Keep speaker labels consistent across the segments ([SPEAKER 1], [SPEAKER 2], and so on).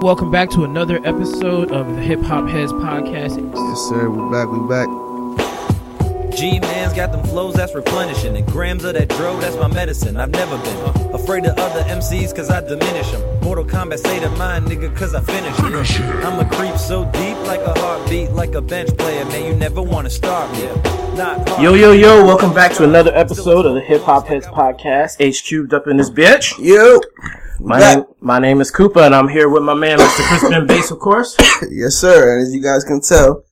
[SPEAKER 1] Welcome back to another episode of the Hip Hop Heads Podcast.
[SPEAKER 2] Yes, sir. We're back. We're back.
[SPEAKER 3] G man's got them flows that's replenishing, and grams of that dro that's my medicine. I've never been afraid of other MCs cause I diminish them. Mortal Kombat say to mine, nigga, cause I finish it. I'm a creep so deep like a heartbeat, like a bench player, man. You never wanna start me.
[SPEAKER 1] Yo, yo, yo, welcome back to another episode of the Hip Hop Heads Podcast. H cubed up in this bitch.
[SPEAKER 2] Yo.
[SPEAKER 1] My name, my name is Koopa, and I'm here with my man, Mr. Crispin Bass, of course.
[SPEAKER 2] Yes, sir. And as you guys can tell,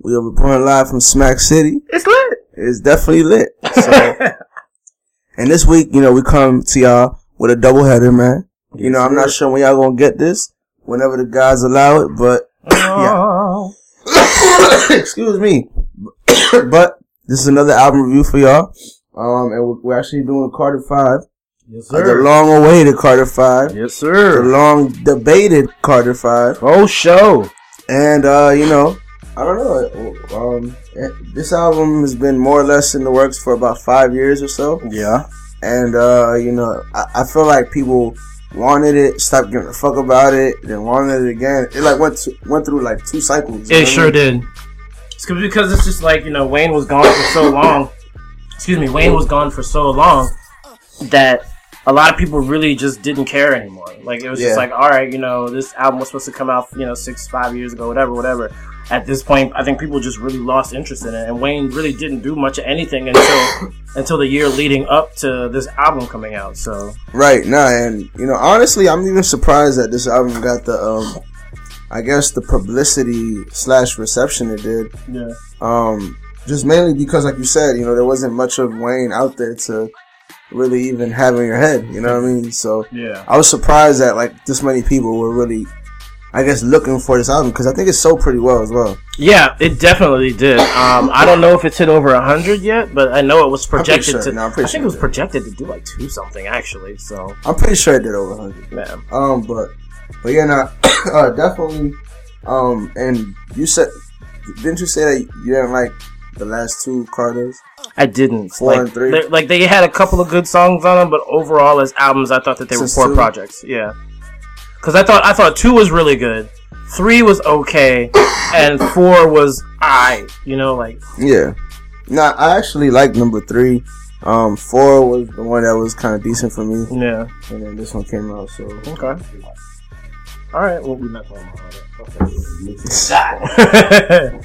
[SPEAKER 2] we are reporting live from Smack City.
[SPEAKER 1] It's lit.
[SPEAKER 2] It's definitely lit. So, and this week, you know, we come to y'all with a double header, man. You know, I'm not sure when y'all gonna get this, whenever the guys allow it, but
[SPEAKER 1] Oh.
[SPEAKER 2] excuse me. but this is another album review for y'all. Um, and we're, we're actually doing Carter Five,
[SPEAKER 1] Yes,
[SPEAKER 2] Uh, the long-awaited Carter Five,
[SPEAKER 1] Yes, sir.
[SPEAKER 2] the long debated Carter Five.
[SPEAKER 1] Oh, show.
[SPEAKER 2] And uh, you know, I don't know. Um, eh, this album has been more or less in the works for about five years or so.
[SPEAKER 1] Yeah.
[SPEAKER 2] And uh, you know, I, I feel like people wanted it, stopped giving a fuck about it, then wanted it again. It like went to, went through like two cycles.
[SPEAKER 1] It
[SPEAKER 2] what I
[SPEAKER 1] sure
[SPEAKER 2] mean?
[SPEAKER 1] did. It's because it's just like, you know, Wayne was gone for so long. Excuse me, Wayne was gone for so long that a lot of people really just didn't care anymore. Like, it was just like, all right, you know, this album was supposed to come out, you know, six, five years ago, whatever, whatever. At this point, I think people just really lost interest in it, and Wayne really didn't do much of anything until until the year leading up to this album coming out. So,
[SPEAKER 2] Right, nah, and you know, honestly, I'm even surprised that this album got the um, I guess the publicity slash reception it did.
[SPEAKER 1] yeah.
[SPEAKER 2] Um, just mainly because, like you said, you know, there wasn't much of Wayne out there to really even have in your head. You know what I mean? So
[SPEAKER 1] Yeah.
[SPEAKER 2] I was surprised that like this many people were really, I guess, looking for this album because I think it's sold pretty well as well.
[SPEAKER 1] Yeah, it definitely did. Um, I don't know if it's hit over hundred yet, but I know it was projected
[SPEAKER 2] sure.
[SPEAKER 1] to.
[SPEAKER 2] No, I'm pretty
[SPEAKER 1] I think
[SPEAKER 2] sure
[SPEAKER 1] it was
[SPEAKER 2] it
[SPEAKER 1] projected to do like two something actually. So,
[SPEAKER 2] I'm pretty sure it did over 100.
[SPEAKER 1] man,
[SPEAKER 2] Um, but but yeah, nah, uh, definitely. Um, and you said, didn't you say that you didn't like the last two Carters?
[SPEAKER 1] I didn't.
[SPEAKER 2] Four
[SPEAKER 1] like,
[SPEAKER 2] and three?
[SPEAKER 1] they- Like they had a couple of good songs on them, but overall as albums, I thought that they
[SPEAKER 2] Since
[SPEAKER 1] were poor
[SPEAKER 2] two?
[SPEAKER 1] projects. Yeah, because I thought I thought two was really good, three was okay, and four was I. You know, like
[SPEAKER 2] Yeah. Nah, I actually like number three. Um, four was the one that was kind of decent for me,
[SPEAKER 1] yeah.
[SPEAKER 2] and then this one came out. So
[SPEAKER 1] Okay. All right. Well, we're not talking about that. Okay.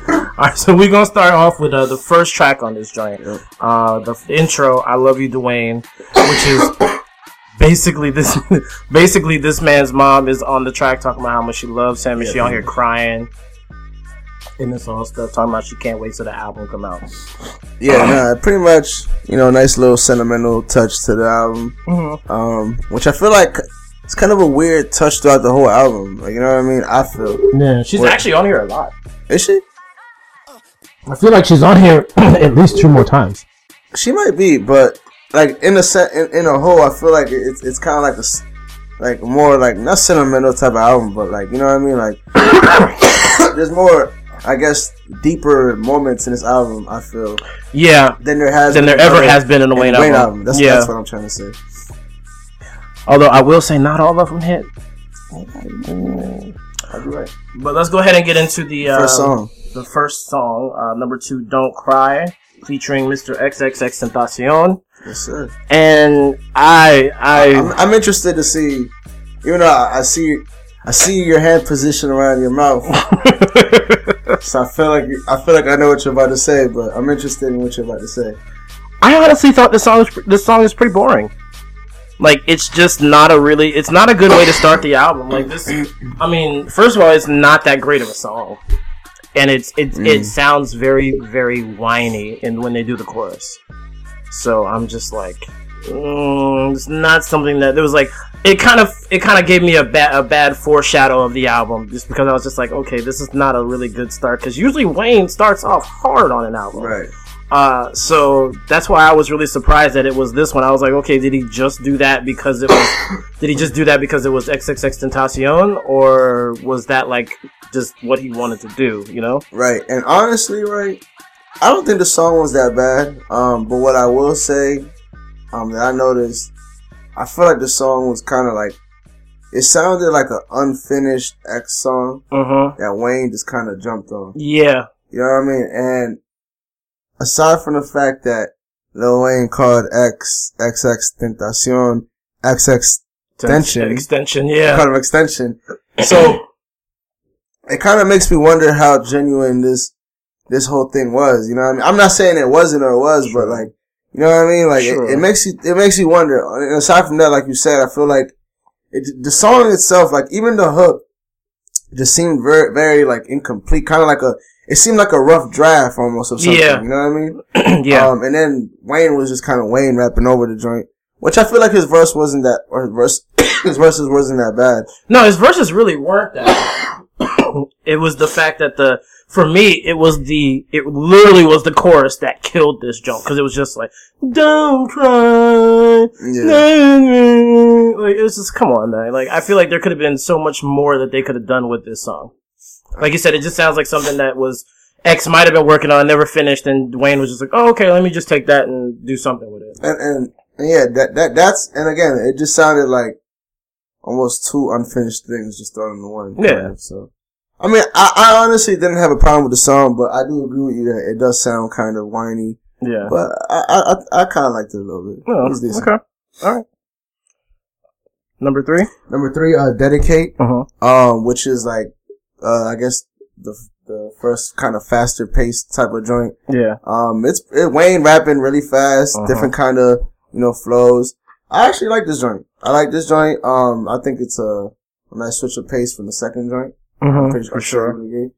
[SPEAKER 1] all right. So we're gonna start off with uh, the first track on this joint.
[SPEAKER 2] Yep.
[SPEAKER 1] Uh, the f- intro, "I Love You, Dwayne," which is basically this. basically, this man's mom is on the track talking about how much she loves him, and
[SPEAKER 2] Yeah,
[SPEAKER 1] she on here crying. And this all stuff talking about she can't wait till the album come out.
[SPEAKER 2] yeah, nah, pretty much, you know, nice little sentimental touch to the album.
[SPEAKER 1] Mm-hmm.
[SPEAKER 2] Um, which I feel like it's kind of a weird touch throughout the whole album. Like, you know what I mean? I feel.
[SPEAKER 1] Yeah, she's actually on here a lot.
[SPEAKER 2] Is she?
[SPEAKER 4] I feel like she's on here at least two more times.
[SPEAKER 2] She might be, but like in a set, in, in a whole, I feel like it's it's kind of like a like more like not sentimental type of album, but like you know what I mean. Like there's more, I guess, deeper moments in this album. I feel
[SPEAKER 1] Yeah,
[SPEAKER 2] than there has
[SPEAKER 1] than there ever has been in a Wayne, album.
[SPEAKER 2] That's,
[SPEAKER 1] yeah.
[SPEAKER 2] that's what I'm trying to say.
[SPEAKER 1] Although I will say not all of them hit.
[SPEAKER 2] Right.
[SPEAKER 1] But let's go ahead and get into the uh,
[SPEAKER 2] First song.
[SPEAKER 1] The first song, uh, number two, "Don't Cry," featuring Mr. XXXTentacion.
[SPEAKER 2] Yes, sir.
[SPEAKER 1] And I,
[SPEAKER 2] I'm,
[SPEAKER 1] I,
[SPEAKER 2] I'm interested to see, even though I, I see, I see your hand position around your mouth. So I feel like I feel like I know what you're about to say, but I'm interested in what you're about to say.
[SPEAKER 1] I honestly thought this song, is, this song is pretty boring. Like it's just not a really, it's not a good way to start the album. Like this, I mean, first of all, it's not that great of a song, and it's it it sounds very very whiny, and when they do the chorus, so I'm just like, mm, it's not something that there was like. It kind of it kind of gave me a bad a bad foreshadow of the album, just because I was just like, okay, this is not a really good start. Because usually Wayne starts off hard on an album,
[SPEAKER 2] Right.
[SPEAKER 1] Uh, so that's why I was really surprised that it was this one. I was like, okay, did he just do that because it was? did he just do that because it was XXXTentacion, or was that like just what he wanted to do? You know?
[SPEAKER 2] Right. And honestly, right, I don't think the song was that bad. Um, but what I will say, um, that I noticed, I feel like the song was kind of like it sounded like an unfinished X song
[SPEAKER 1] Mm-hmm.
[SPEAKER 2] that Wayne just kind of jumped on.
[SPEAKER 1] Yeah.
[SPEAKER 2] You know what I mean? And aside from the fact that Lil Wayne called X XX Tentacion XX Extension.
[SPEAKER 1] Extension. Yeah.
[SPEAKER 2] kind of extension, so it kind of makes me wonder how genuine this this whole thing was. You know what I mean? I'm not saying it wasn't or it was, but like you know what I mean? Like
[SPEAKER 1] Sure.
[SPEAKER 2] it, it makes you it makes you wonder. And aside from that, like you said, I feel like it, the song itself, like even the hook, just seemed very very like incomplete. Kind of like a it seemed like a rough draft almost of something.
[SPEAKER 1] Yeah.
[SPEAKER 2] You know what I mean?
[SPEAKER 1] yeah.
[SPEAKER 2] Um, and then Wayne was just kind of Wayne rapping over the joint, which I feel like his verse wasn't that, or his verse, his verses wasn't that bad.
[SPEAKER 1] No, his verses really weren't that. it was the fact that the for me it was the it literally was the chorus that killed this joke because it was just like don't cry.
[SPEAKER 2] Yeah.
[SPEAKER 1] Like it was just come on man. Like I feel like there could have been so much more that they could have done with this song. Like you said, it just sounds like something that was X might have been working on, never finished, and Dwayne was just like, "Oh, okay, let me just take that and do something with it."
[SPEAKER 2] And, and, and yeah, that, that, that's, and again, it just sounded like almost two unfinished things just thrown into one.
[SPEAKER 1] Yeah.
[SPEAKER 2] of, So, I mean, I, I honestly didn't have a problem with the song, but I do agree with you that it does sound kind of whiny.
[SPEAKER 1] Yeah.
[SPEAKER 2] But I, I, I, I kind of liked it a little bit.
[SPEAKER 1] Oh,
[SPEAKER 2] It was
[SPEAKER 1] okay. All right. Number three.
[SPEAKER 2] Number three, uh, Dedicate.
[SPEAKER 1] Uh huh.
[SPEAKER 2] um, which is like, uh, I guess the the first kind of faster paced type of joint.
[SPEAKER 1] Yeah.
[SPEAKER 2] Um, it's it, Wayne rapping really fast,
[SPEAKER 1] Uh-huh.
[SPEAKER 2] different kind of you know flows. I actually like this joint. I like this joint. Um, I think it's a, a nice switch of pace from the second joint.
[SPEAKER 1] Mm-hmm.
[SPEAKER 2] pretty
[SPEAKER 1] For sure.
[SPEAKER 2] Agree.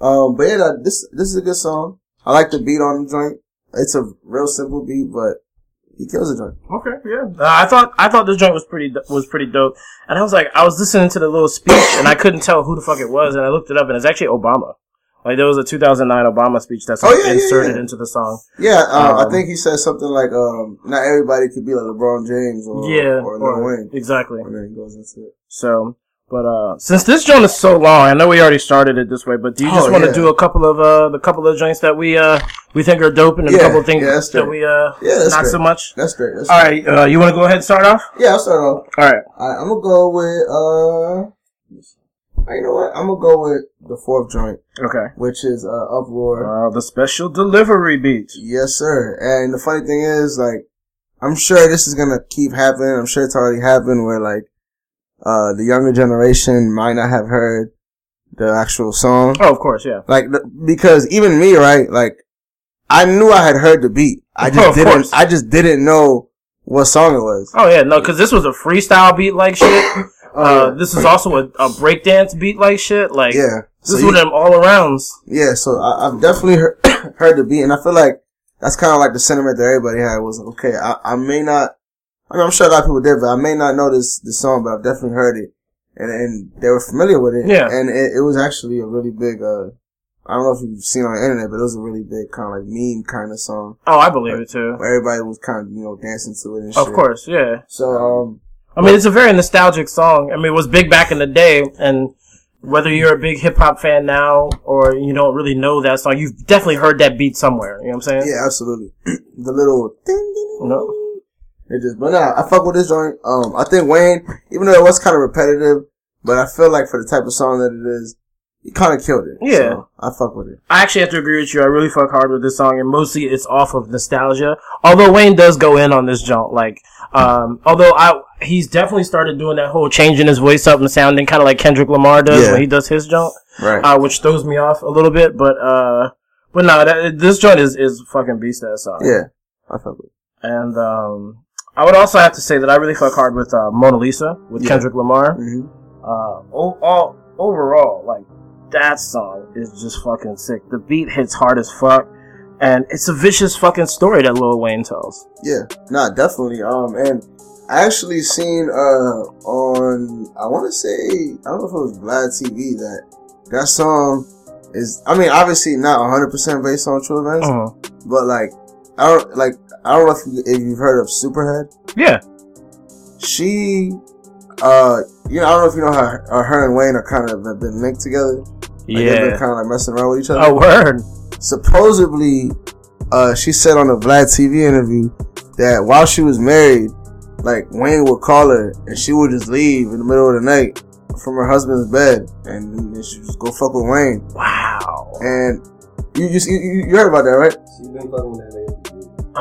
[SPEAKER 2] Um, but yeah, this this is a good song. I like the beat on the joint. It's a real simple beat, but he kills the joint.
[SPEAKER 1] Okay, yeah. Uh, I thought I thought this joint was pretty was pretty dope, and I was like, I was listening to the little speech, and I couldn't tell who the fuck it was, and I looked it up, and it's actually Obama. Like there was a 2009 Obama speech that's
[SPEAKER 2] Oh,
[SPEAKER 1] like,
[SPEAKER 2] yeah, yeah,
[SPEAKER 1] inserted
[SPEAKER 2] yeah.
[SPEAKER 1] into the song.
[SPEAKER 2] Yeah, um, I think he said something like, um, "Not everybody could be like LeBron James or
[SPEAKER 1] yeah,
[SPEAKER 2] or Lil Wayne."
[SPEAKER 1] exactly.
[SPEAKER 2] And then he goes into it.
[SPEAKER 1] So, but uh, since this joint is so long, I know we already started it this way, but do you just
[SPEAKER 2] Oh,
[SPEAKER 1] want to
[SPEAKER 2] yeah.
[SPEAKER 1] do a couple of uh the couple of joints that we uh we think are dope, and
[SPEAKER 2] Yeah,
[SPEAKER 1] a couple of things
[SPEAKER 2] yeah,
[SPEAKER 1] that we uh
[SPEAKER 2] Yeah,
[SPEAKER 1] not
[SPEAKER 2] great.
[SPEAKER 1] so much.
[SPEAKER 2] That's great. That's
[SPEAKER 1] All
[SPEAKER 2] great.
[SPEAKER 1] right, uh, you want to go ahead and start off?
[SPEAKER 2] Yeah, I'll start off.
[SPEAKER 1] All right.
[SPEAKER 2] All right, I'm gonna go with uh. You know what? I'm gonna go with the fourth joint,
[SPEAKER 1] Okay.
[SPEAKER 2] which is uh, uproar.
[SPEAKER 1] Uh, the special delivery beat.
[SPEAKER 2] Yes, sir. And the funny thing is, like, I'm sure this is gonna keep happening. I'm sure it's already happened where like, uh, the younger generation might not have heard the actual song.
[SPEAKER 1] Oh, of course, yeah.
[SPEAKER 2] Like, the, because even me, right? Like, I knew I had heard the beat. I
[SPEAKER 1] Oh,
[SPEAKER 2] just
[SPEAKER 1] of
[SPEAKER 2] didn't.
[SPEAKER 1] course.
[SPEAKER 2] I just didn't know what song it was.
[SPEAKER 1] Oh yeah, no, because this was a freestyle beat like shit. Uh, this is also a, a breakdance beat like shit. Like,
[SPEAKER 2] Yeah.
[SPEAKER 1] this
[SPEAKER 2] So
[SPEAKER 1] is
[SPEAKER 2] you-
[SPEAKER 1] one of them all arounds.
[SPEAKER 2] Yeah, so I, I've definitely heard, heard the beat, and I feel like that's kind of like the sentiment that everybody had was okay. I, I may not, I mean, I'm sure a lot of people did, but I may not know this this song, but I've definitely heard it, and and they were familiar with it.
[SPEAKER 1] Yeah.
[SPEAKER 2] and it, it was actually a really big. uh I don't know if you've seen it on the internet, but it was a really big kind of like meme kind of song
[SPEAKER 1] Oh, I believe it too.
[SPEAKER 2] where everybody was kind of you know dancing to it and shit.
[SPEAKER 1] Of course, yeah.
[SPEAKER 2] So um,
[SPEAKER 1] I mean, it's a very nostalgic song. I mean, it was big back in the day, and whether you're a big hip hop fan now or you don't really know that song, you've definitely heard that beat somewhere. You know what I'm saying?
[SPEAKER 2] yeah, absolutely. the little ding, ding,
[SPEAKER 1] No.
[SPEAKER 2] It just, but nah, I fuck with this joint. Um, I think Wayne, even though it was kind of repetitive, but I feel like for the type of song that it is, he kind of killed it.
[SPEAKER 1] Yeah.
[SPEAKER 2] So, I fuck with it.
[SPEAKER 1] I actually have to agree with you. I really fuck hard with this song, and mostly it's off of nostalgia. Although Wayne does go in on this joint, like, um, although I he's definitely started doing that whole changing his voice up and sounding kind of like Kendrick Lamar does
[SPEAKER 2] Yeah.
[SPEAKER 1] when he does his joint,
[SPEAKER 2] Right.
[SPEAKER 1] uh, which throws me off a little bit. But uh, but no, that, this joint is is fucking beast ass song.
[SPEAKER 2] yeah. I fuck with it.
[SPEAKER 1] And um, I would also have to say that I really fuck hard with uh, Mona Lisa with
[SPEAKER 2] Yeah.
[SPEAKER 1] Kendrick Lamar.
[SPEAKER 2] hmm
[SPEAKER 1] Uh, all, overall, like that song is just fucking sick. The beat hits hard as fuck, and it's a vicious fucking story that Lil Wayne tells.
[SPEAKER 2] Yeah. Nah, definitely. Um, and I actually seen, uh, on, I want to say, I don't know if it was Vlad TV that that song is, I mean, obviously not 100% based on true events,
[SPEAKER 1] Uh-huh.
[SPEAKER 2] but like, I don't, like, I don't know if, you, if you've heard of Superhead.
[SPEAKER 1] Yeah,
[SPEAKER 2] she uh you know I don't know if you know how uh, her and Wayne are kind of have been linked together. Like, they've been
[SPEAKER 1] yeah.
[SPEAKER 2] kind of like messing around with each other.
[SPEAKER 1] Oh, word.
[SPEAKER 2] Supposedly, uh she said on a Vlad TV interview that while she was married, like Wayne would call her and she would just leave in the middle of the night from her husband's bed and then she just go fuck with Wayne.
[SPEAKER 1] Wow.
[SPEAKER 2] And you you you, you heard about that, right?
[SPEAKER 5] She's been fucking with that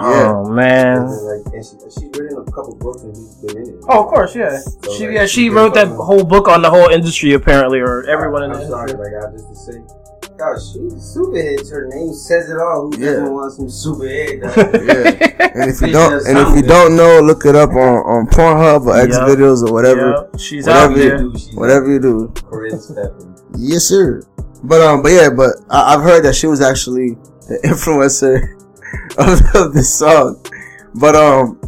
[SPEAKER 5] nigga.
[SPEAKER 1] Oh
[SPEAKER 5] And
[SPEAKER 1] man.
[SPEAKER 5] then, like, and she, she's written a couple books and he's been in it.
[SPEAKER 1] Oh, of course, yeah.
[SPEAKER 5] So,
[SPEAKER 1] She
[SPEAKER 5] like,
[SPEAKER 1] yeah she
[SPEAKER 5] she's
[SPEAKER 1] wrote that
[SPEAKER 5] been
[SPEAKER 1] whole book on the whole industry apparently, or everyone in
[SPEAKER 5] I'm
[SPEAKER 1] the
[SPEAKER 5] sorry,
[SPEAKER 1] industry.
[SPEAKER 5] like I just to say. God, she's super head. Her name says it all. Who
[SPEAKER 2] Yeah.
[SPEAKER 5] doesn't want some super head? dog?
[SPEAKER 2] Yeah. And if you don't and if you don't know, look it up on, on Pornhub or X
[SPEAKER 1] Yup.
[SPEAKER 2] videos or whatever.
[SPEAKER 1] Yeah, she's out
[SPEAKER 2] whatever
[SPEAKER 1] there.
[SPEAKER 2] you-
[SPEAKER 5] Dude, she's
[SPEAKER 2] Whatever you do.
[SPEAKER 5] Karrine Steffans.
[SPEAKER 2] Yes, sir. But um, but yeah, but I, I've heard that she was actually the influencer of, of this song. But um,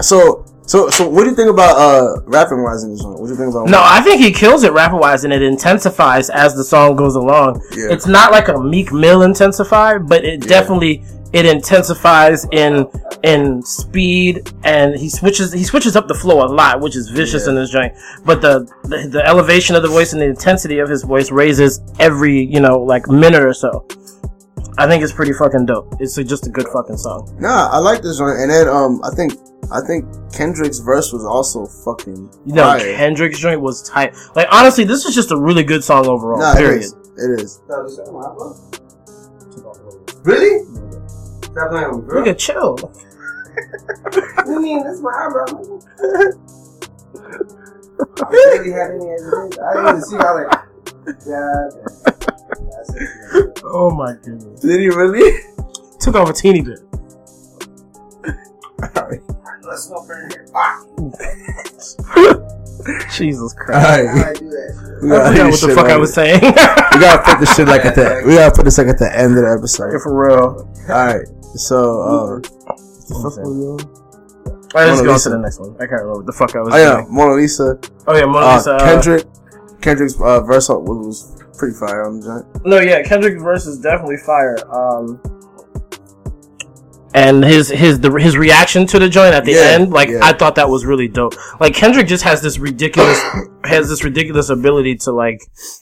[SPEAKER 2] so so so what do you think about uh rapping wise in this song? What do you think about?
[SPEAKER 1] No, I think he kills it rapping wise, and it intensifies as the song goes along.
[SPEAKER 2] Yeah.
[SPEAKER 1] It's not like a Meek Mill intensify, but it
[SPEAKER 2] Yeah.
[SPEAKER 1] definitely it intensifies in in speed, and he switches he switches up the flow a lot, which is vicious
[SPEAKER 2] Yeah.
[SPEAKER 1] in this joint. But the, the the elevation of the voice and the intensity of his voice raises every you know like minute or so. I think it's pretty fucking dope. It's a, just a good fucking song.
[SPEAKER 2] Nah, I like this one. And then um, I think I think Kendrick's verse was also fucking
[SPEAKER 1] You know,
[SPEAKER 2] fire.
[SPEAKER 1] Kendrick's joint was tight. Like honestly, this is just a really good song overall.
[SPEAKER 2] Nah,
[SPEAKER 1] period.
[SPEAKER 2] is. It is.
[SPEAKER 5] No, just say my bro. Really? Stop playing with me, bro.
[SPEAKER 1] Nigga, chill.
[SPEAKER 5] You mean? That's my eyebrow. I really have any evidence. I didn't even see. I was like, God. That's it.
[SPEAKER 1] Oh my goodness.
[SPEAKER 2] Did he really?
[SPEAKER 1] Took off a teeny bit.
[SPEAKER 5] Let's smoke her here.
[SPEAKER 1] Jesus Christ.
[SPEAKER 2] right.
[SPEAKER 5] I do that.
[SPEAKER 2] We
[SPEAKER 1] I
[SPEAKER 2] gotta
[SPEAKER 1] forgot what the
[SPEAKER 2] shit
[SPEAKER 1] fuck I
[SPEAKER 2] like-
[SPEAKER 1] was saying.
[SPEAKER 2] We gotta put this shit like at the. We gotta put this like at the end of the episode.
[SPEAKER 1] For real.
[SPEAKER 2] All right. So, uh,
[SPEAKER 1] Alright, let's go on to the next one. I can't remember what the fuck I was
[SPEAKER 2] oh yeah,
[SPEAKER 1] saying.
[SPEAKER 2] Mona Lisa.
[SPEAKER 1] Oh yeah, Mona
[SPEAKER 2] Uh,
[SPEAKER 1] Lisa. uh,
[SPEAKER 2] Kendrick. Kendrick's uh, verse was, was pretty fire on the joint.
[SPEAKER 1] No, yeah, Kendrick's verse is definitely fire. Um, and his his the his reaction to the joint at the
[SPEAKER 2] Yeah,
[SPEAKER 1] end, like
[SPEAKER 2] yeah.
[SPEAKER 1] I thought that was really dope. Like Kendrick just has this ridiculous has this ridiculous ability to like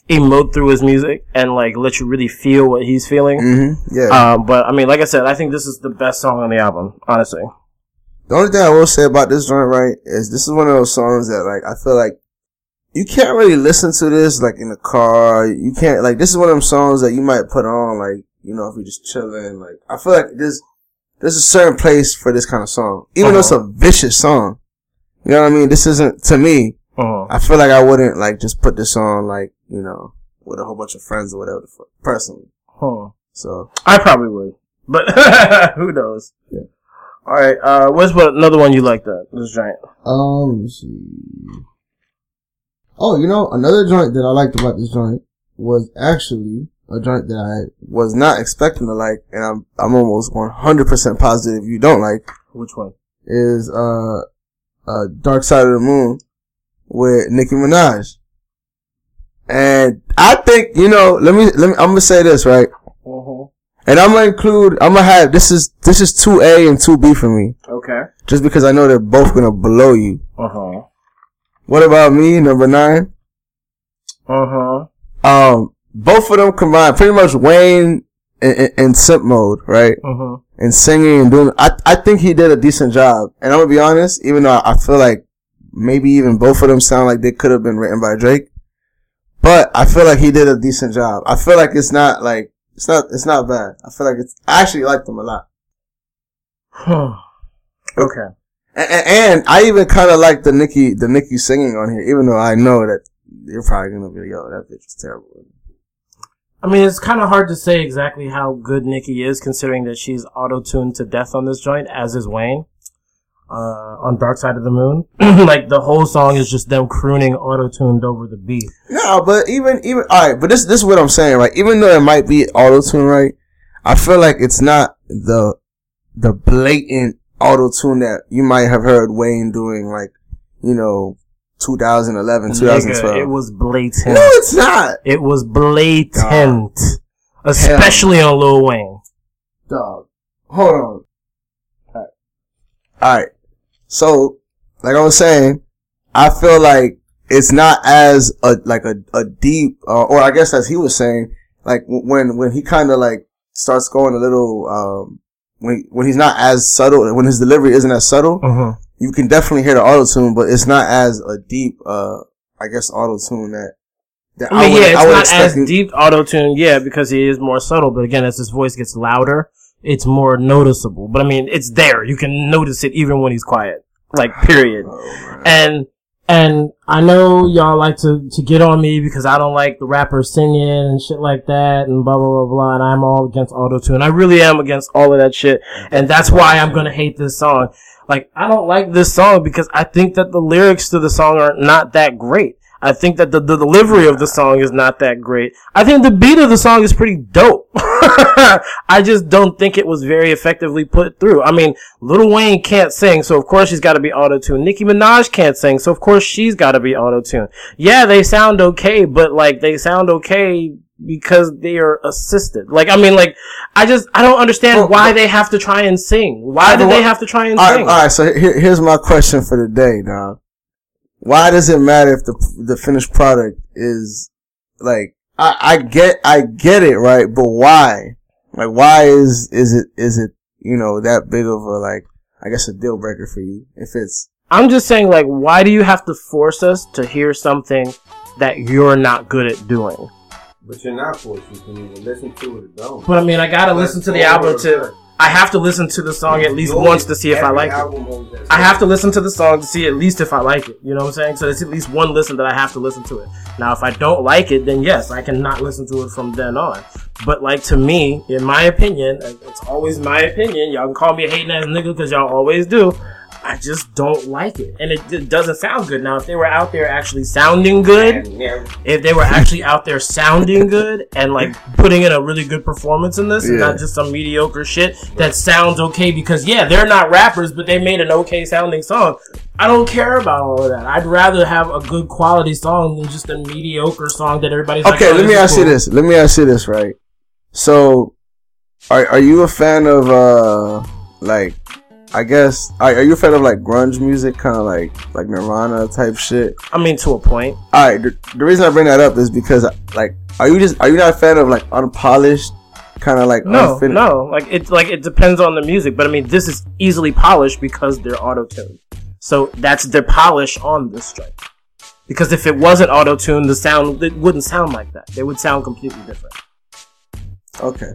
[SPEAKER 1] emote through his music and like let you really feel what he's feeling.
[SPEAKER 2] Mm-hmm. Yeah.
[SPEAKER 1] Um, but I mean, like I said, I think this is the best song on the album, honestly.
[SPEAKER 2] The only thing I will say about this joint, right, is this is one of those songs that, like, I feel like you can't really listen to this, like, in the car. You can't, like, this is one of them songs that you might put on, like, you know, if you're just chilling. Like, I feel like there's, there's a certain place for this kind of song. Even though it's a vicious song. You know what I mean? This isn't, to me,
[SPEAKER 1] Uh-huh.
[SPEAKER 2] I feel like I wouldn't, like, just put this on, like, you know, with a whole bunch of friends or whatever, the fuck, personally.
[SPEAKER 1] Huh.
[SPEAKER 2] So,
[SPEAKER 1] I probably would, but who knows?
[SPEAKER 2] Yeah.
[SPEAKER 1] All right. Uh, what's what another one you like that this giant?
[SPEAKER 2] Um, let me see. Oh, you know, another joint that I liked about this joint was actually a joint that I was not expecting to like, and I'm I'm almost 100% positive you don't like.
[SPEAKER 1] Which one?
[SPEAKER 2] Is uh, uh, Dark Side of the Moon with Nicki Minaj. And I think you know, let me let me. I'm gonna say this right,
[SPEAKER 1] Uh-huh.
[SPEAKER 2] and I'm gonna include. I'm gonna have this is this is two A and two B for me,
[SPEAKER 1] Okay.
[SPEAKER 2] just because I know they're both gonna blow you.
[SPEAKER 1] Uh huh.
[SPEAKER 2] What about me, number nine?
[SPEAKER 1] Uh huh.
[SPEAKER 2] Um, both of them combined, pretty much Wayne in, in, in simp mode, right?
[SPEAKER 1] Uh huh.
[SPEAKER 2] And singing and doing, I, I think he did a decent job. And I'm gonna be honest, even though I feel like maybe even both of them sound like they could have been written by Drake, but I feel like he did a decent job. I feel like it's not like, it's not, it's not bad. I feel like it's, I actually liked them a lot.
[SPEAKER 1] okay.
[SPEAKER 2] And, I even kind of like the Nicki, the Nicki singing on here, even though I know that you're probably gonna be, like, yo, that bitch is terrible.
[SPEAKER 1] I mean, it's kind of hard to say exactly how good Nicki is, considering that she's auto-tuned to death on this joint, as is Wayne. Uh, on Dark Side of the Moon. like, the whole song is just them crooning auto-tuned over the beat.
[SPEAKER 2] No, but even even all right, but this this is what I'm saying, right? Even though it might be auto tune, right? I feel like it's not the the blatant auto tune that you might have heard Wayne doing, like you know, 2011, 2012.
[SPEAKER 1] Nigga, it was blatant.
[SPEAKER 2] no, it's not,
[SPEAKER 1] It was blatant. Especially on Lil Wayne.
[SPEAKER 2] dog. Hold on. All right. All right. So, like I was saying, I feel like it's not as a like a a deep, uh, or I guess as he was saying, like when when he kind of like starts going a little, um, when when he's not as subtle, when his delivery isn't as subtle,
[SPEAKER 1] Uh-huh.
[SPEAKER 2] you can definitely hear the auto tune, but it's not as a deep, uh, I guess auto tune that. that
[SPEAKER 1] I mean,
[SPEAKER 2] would-
[SPEAKER 1] yeah, it's
[SPEAKER 2] would
[SPEAKER 1] not as
[SPEAKER 2] you-
[SPEAKER 1] deep auto tune, yeah, because he is more subtle. But again, as his voice gets louder, it's more noticeable. But I mean, it's there. You can notice it even when he's quiet. Like, period.
[SPEAKER 2] Oh,
[SPEAKER 1] And and I know y'all like to to get on me because I don't like the rappers singing and shit like that and blah blah blah blah. And I'm all against auto tune. I really am against all of that shit. And that's why I'm gonna hate this song. Like, I don't like this song because I think that the lyrics to the song are not that great. I think that the, the delivery of the song is not that great. I think the beat of the song is pretty dope. I just don't think it was very effectively put through. I mean, Lil Wayne can't sing, so of course she's got to be auto-tuned. Nicki Minaj can't sing, so of course she's got to be auto-tuned. Yeah, they sound okay, but like they sound okay because they are assisted. Like, I mean, like, I just, I don't understand
[SPEAKER 2] Well,
[SPEAKER 1] why they have to try and sing. Why do they have to try and
[SPEAKER 2] All right,
[SPEAKER 1] sing?
[SPEAKER 2] all right. So here, here's my question for the day, dog. Why does it matter if the the finished product is like I, I get I get it right, but why? Like why is is it is it you know that big of a like I guess a deal breaker for you if it's
[SPEAKER 1] I'm just saying, like, why do you have to force us to hear something that you're not good at doing?
[SPEAKER 5] But you're not forced. You can either listen to it or don't.
[SPEAKER 1] But I mean, I gotta listen to the album to. I have to listen to the song at least once to see if I like it. I have to listen to the song to see at least if I like it. You know what I'm saying? So it's at least one listen that I have to listen to it. Now, if I don't like it, then yes, I cannot listen to it from then on. But like to me, in my opinion, it's always my opinion. Y'all can call me a hating ass nigga because y'all always do. I just don't like it, and it, it doesn't sound good. Now, if they were out there actually sounding good,
[SPEAKER 5] Yeah,
[SPEAKER 1] if they were actually out there sounding good and like putting in a really good performance in this and not just some mediocre shit that sounds okay because yeah they're not rappers but they made an okay sounding song i don't care about all of that i'd rather have a good quality song than just a mediocre song that everybody's like,
[SPEAKER 2] Okay,
[SPEAKER 1] "Oh,
[SPEAKER 2] let me ask you this. Let me ask you this, right? So, are are you a fan of uh like I guess are, are you a fan of like grunge music, kind of like like Nirvana type shit?
[SPEAKER 1] i mean to a point
[SPEAKER 2] All right, the, the reason I bring that up is because like are you just are you not a fan of like unpolished kind of like
[SPEAKER 1] no
[SPEAKER 2] unfin-
[SPEAKER 1] no like it like it depends on the music but i mean this is easily polished because they're auto-tuned so that's their polish on this track. because if it wasn't auto-tuned the sound it wouldn't sound like that they would sound completely different
[SPEAKER 2] Okay.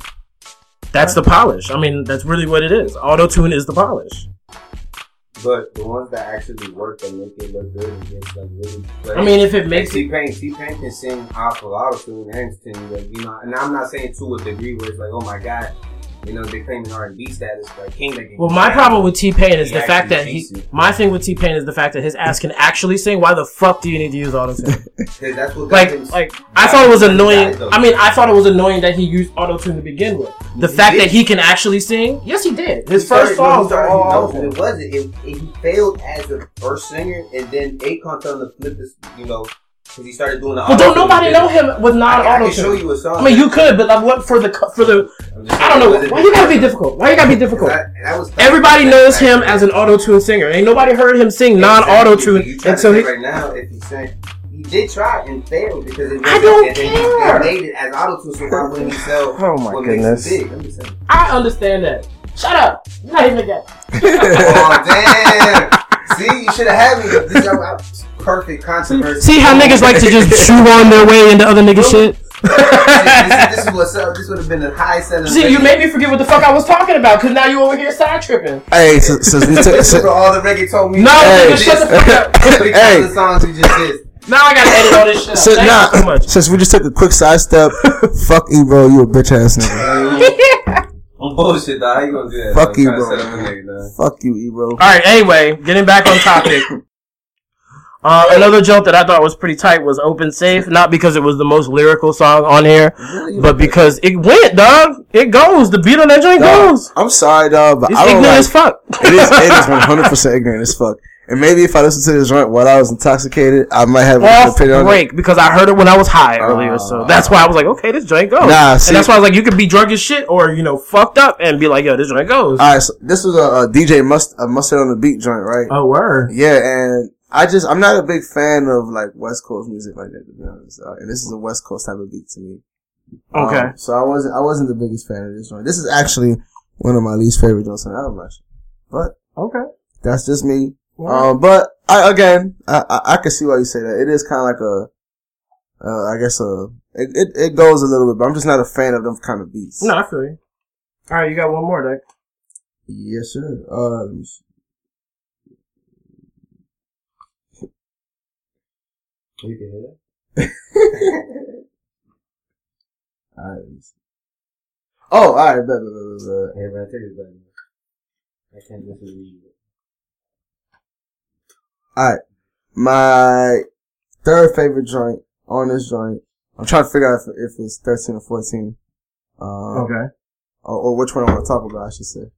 [SPEAKER 1] That's the polish. I mean, that's really what it is. Auto tune is the polish.
[SPEAKER 5] but the ones that actually work that make it look good and like really. Play.
[SPEAKER 1] I mean, if it makes
[SPEAKER 5] T Pain, T Pain can sing off of auto tune and sing like you know, and I'm not saying to a degree where it's like, oh my god, you know, they claiming R and B status, like King. That
[SPEAKER 1] well, my problem with T Pain is the fact that he.
[SPEAKER 5] decent.
[SPEAKER 1] My thing with T Pain is the fact that his ass can actually sing. Why the fuck do you need to use auto tune?
[SPEAKER 5] 'Cause that's what got
[SPEAKER 1] like, like I thought it was annoying. I mean, I thought it was annoying that he used auto tune to begin with. The
[SPEAKER 5] He
[SPEAKER 1] fact
[SPEAKER 5] did.
[SPEAKER 1] that he can actually sing, yes, he did. His
[SPEAKER 5] He
[SPEAKER 1] first
[SPEAKER 5] no, he
[SPEAKER 1] songs are
[SPEAKER 5] started-
[SPEAKER 1] all
[SPEAKER 5] no,
[SPEAKER 1] auto-tune.
[SPEAKER 5] It wasn't. It, it, he failed as a first singer, and then Akon told him to flip this. You know, because he started doing the.
[SPEAKER 1] But don't nobody know him with
[SPEAKER 5] I,
[SPEAKER 1] non
[SPEAKER 5] I
[SPEAKER 1] auto
[SPEAKER 5] can show
[SPEAKER 1] tune.
[SPEAKER 5] you a song.
[SPEAKER 1] I mean, you could, but like, what for the for the? I don't know.
[SPEAKER 5] it was a
[SPEAKER 1] Why you gotta be difficult? Why you gotta be difficult?
[SPEAKER 5] That, that
[SPEAKER 1] Everybody
[SPEAKER 5] that-
[SPEAKER 1] knows him as an auto tune singer. Ain't nobody heard him sing non auto
[SPEAKER 5] Exactly.
[SPEAKER 1] tune
[SPEAKER 5] You try to
[SPEAKER 1] until he.
[SPEAKER 5] right now if he sang. He did try and failed because it
[SPEAKER 1] I don't
[SPEAKER 5] and
[SPEAKER 1] care.
[SPEAKER 5] He made it as auto tune, so why wouldn't he sell?
[SPEAKER 2] Oh my
[SPEAKER 5] what
[SPEAKER 2] goodness.
[SPEAKER 5] Makes big? I'm just saying.
[SPEAKER 1] I understand that. Shut up. You're not even a guy.
[SPEAKER 5] oh damn! See, you should have had me. This is a perfect controversy.
[SPEAKER 1] See how niggas like to just chew on their way into other niggas shit?
[SPEAKER 5] this, is, this is what's up. This would have been the high selling.
[SPEAKER 1] See, you made me forget what the fuck I was talking about because now you over here side tripping.
[SPEAKER 2] Hey, since, since we took
[SPEAKER 5] This is
[SPEAKER 2] since,
[SPEAKER 5] for all the reggaeton music.
[SPEAKER 1] No,
[SPEAKER 2] Hey.
[SPEAKER 1] nigga, shut the fuck up.
[SPEAKER 5] Three
[SPEAKER 2] Hey.
[SPEAKER 5] the songs we just did.
[SPEAKER 1] Now I gotta edit all this shit out.
[SPEAKER 2] since, nah,
[SPEAKER 1] you so much.
[SPEAKER 2] since we just took a quick sidestep, fuck Ebro, you a bitch ass nigga.
[SPEAKER 5] I'm bullshit, dog. How you gonna do that?
[SPEAKER 2] Fuck
[SPEAKER 5] dog?
[SPEAKER 2] you, bro.
[SPEAKER 5] set up a nigga, dog.
[SPEAKER 2] fuck you, Ebro.
[SPEAKER 1] All right. Anyway, getting back on topic. Uh, another joke that I thought was pretty tight was "Open Safe," not because it was the most lyrical song on here, but because it went, dog. It goes. The beat on that joint
[SPEAKER 2] Dog,
[SPEAKER 1] goes.
[SPEAKER 2] I'm sorry, dog, but
[SPEAKER 1] It's
[SPEAKER 2] I don't
[SPEAKER 1] ignorant
[SPEAKER 2] like.
[SPEAKER 1] as fuck.
[SPEAKER 2] It is. It is 100 percent ignorant as fuck. And maybe if I listened to this joint while I was intoxicated, I might have an
[SPEAKER 1] off
[SPEAKER 2] opinion on it.
[SPEAKER 1] break because I heard it when I was high earlier. So
[SPEAKER 2] Ah.
[SPEAKER 1] that's why I was like, okay, this joint goes.
[SPEAKER 2] Nah, see-
[SPEAKER 1] and that's why I was like, you could be drunk as shit or you know fucked up and be like, yo, this joint goes.
[SPEAKER 2] All right, so this was a, a DJ must a mustard on the beat joint, right?
[SPEAKER 1] oh, word.
[SPEAKER 2] Yeah, and I just I'm not a big fan of like West Coast music like that to be honest. Uh, and this is a West Coast type of beat to me. Um,
[SPEAKER 1] Okay.
[SPEAKER 2] so I wasn't I wasn't the biggest fan of this joint. This is actually one of my least favorite joints on the album, actually. But
[SPEAKER 1] Okay.
[SPEAKER 2] that's just me. Um, but I, again, I, I I can see why you say that. It is kind of like a, uh, I guess a, it, it it goes a little bit, but I'm just not a fan of them kind of beats.
[SPEAKER 1] No, I feel you. All right, you got one more, Dick.
[SPEAKER 2] Yes, sir. Uh,
[SPEAKER 5] You can hear that?
[SPEAKER 2] all right. let me see. Oh, all right. Bet, bet, bet, bet, bet.
[SPEAKER 5] Hey, man, take this back. I can't listen to you.
[SPEAKER 2] All right. My third favorite joint on this joint. I'm trying to figure out if, if it's 13 or 14. Um,
[SPEAKER 1] Okay.
[SPEAKER 2] or, or which one I want to talk about, I should say.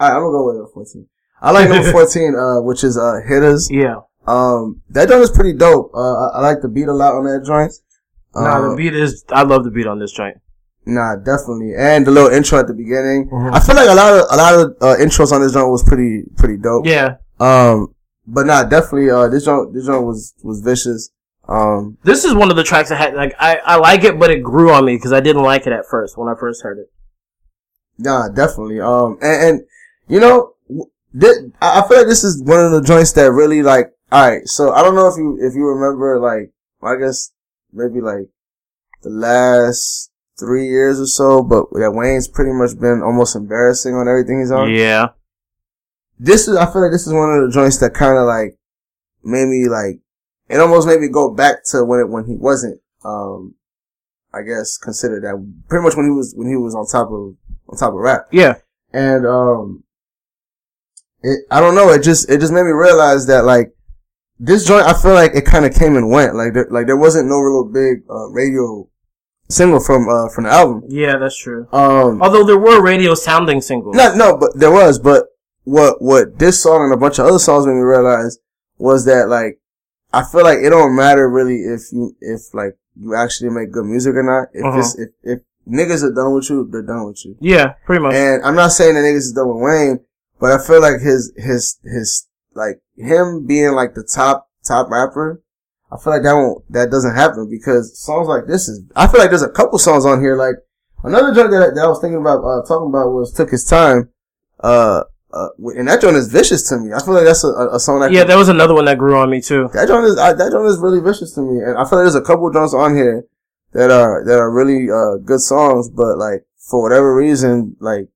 [SPEAKER 2] Alright, I'm gonna go with number 14. I like number 14, uh, which is, uh, Hittas.
[SPEAKER 1] Yeah.
[SPEAKER 2] Um, that joint is pretty dope. Uh, I, I like the beat a lot on that joint.
[SPEAKER 1] Nah,
[SPEAKER 2] Uh,
[SPEAKER 1] the beat is. I love the beat on this joint.
[SPEAKER 2] Nah, definitely. And the little intro at the beginning.
[SPEAKER 1] Mhm.
[SPEAKER 2] I feel like a lot of, a lot of, uh, intros on this joint was pretty, pretty dope.
[SPEAKER 1] Yeah.
[SPEAKER 2] Um, but nah, definitely, uh, this joint, this joint was, was vicious. Um,
[SPEAKER 1] This is one of the tracks I had. Like, I, I like it, but it grew on me because I didn't like it at first when I first heard it.
[SPEAKER 2] Nah, definitely. Um, and, and you know, w- thi- I I feel like this is one of the joints that really like. All right, so I don't know if you if you remember like I guess maybe like the last three years or so, but yeah, Wayne's pretty much been almost embarrassing on everything he's on.
[SPEAKER 1] Yeah.
[SPEAKER 2] This is I feel like this is one of the joints that kind of like made me like it almost made me go back to when it when he wasn't um I guess considered that pretty much when he was when he was on top of on top of rap.
[SPEAKER 1] Yeah.
[SPEAKER 2] and um it I don't know it just it just made me realize that like this joint I feel like it kind of came and went like there, like there wasn't no real big uh, radio single from uh from the album
[SPEAKER 1] Yeah, that's true.
[SPEAKER 2] um
[SPEAKER 1] Although there were radio sounding singles.
[SPEAKER 2] no no but there was but what what this song and a bunch of other songs made me realize was that like I feel like it don't matter really if you if like you actually make good music or not if
[SPEAKER 1] Uh-huh.
[SPEAKER 2] if if niggas are done with you they're done with you
[SPEAKER 1] Yeah, pretty much.
[SPEAKER 2] And I'm not saying that niggas is done with Wayne, but I feel like his, his, his, like, him being like the top, top rapper, I feel like that won't, that doesn't happen because songs like this is, I feel like there's a couple songs on here, like, another joint that, that I was thinking about, uh, talking about was Took His Time, uh, uh, and that joint is vicious to me. I feel like that's a, a- song that
[SPEAKER 1] yeah,
[SPEAKER 2] could-
[SPEAKER 1] there was another one that grew on me too.
[SPEAKER 2] that joint is I, that joint is really vicious to me, and I feel like there's a couple joints on here that are that are really uh good songs, but like for whatever reason, like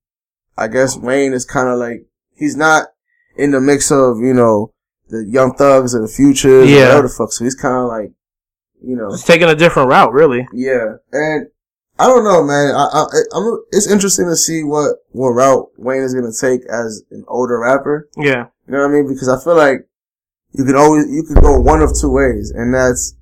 [SPEAKER 2] I guess Wayne is kind of like he's not in the mix of you know the Young Thugs or the Future,
[SPEAKER 1] Yeah.
[SPEAKER 2] whatever the fuck. So he's kind of like you know
[SPEAKER 1] It's taking a different route, really.
[SPEAKER 2] yeah, and I don't know, man. I, I I'm it's interesting to see what what route Wayne is gonna take as an older rapper.
[SPEAKER 1] Yeah.
[SPEAKER 2] You know what I mean? Because I feel like you can always, you can go one of two ways. And that's,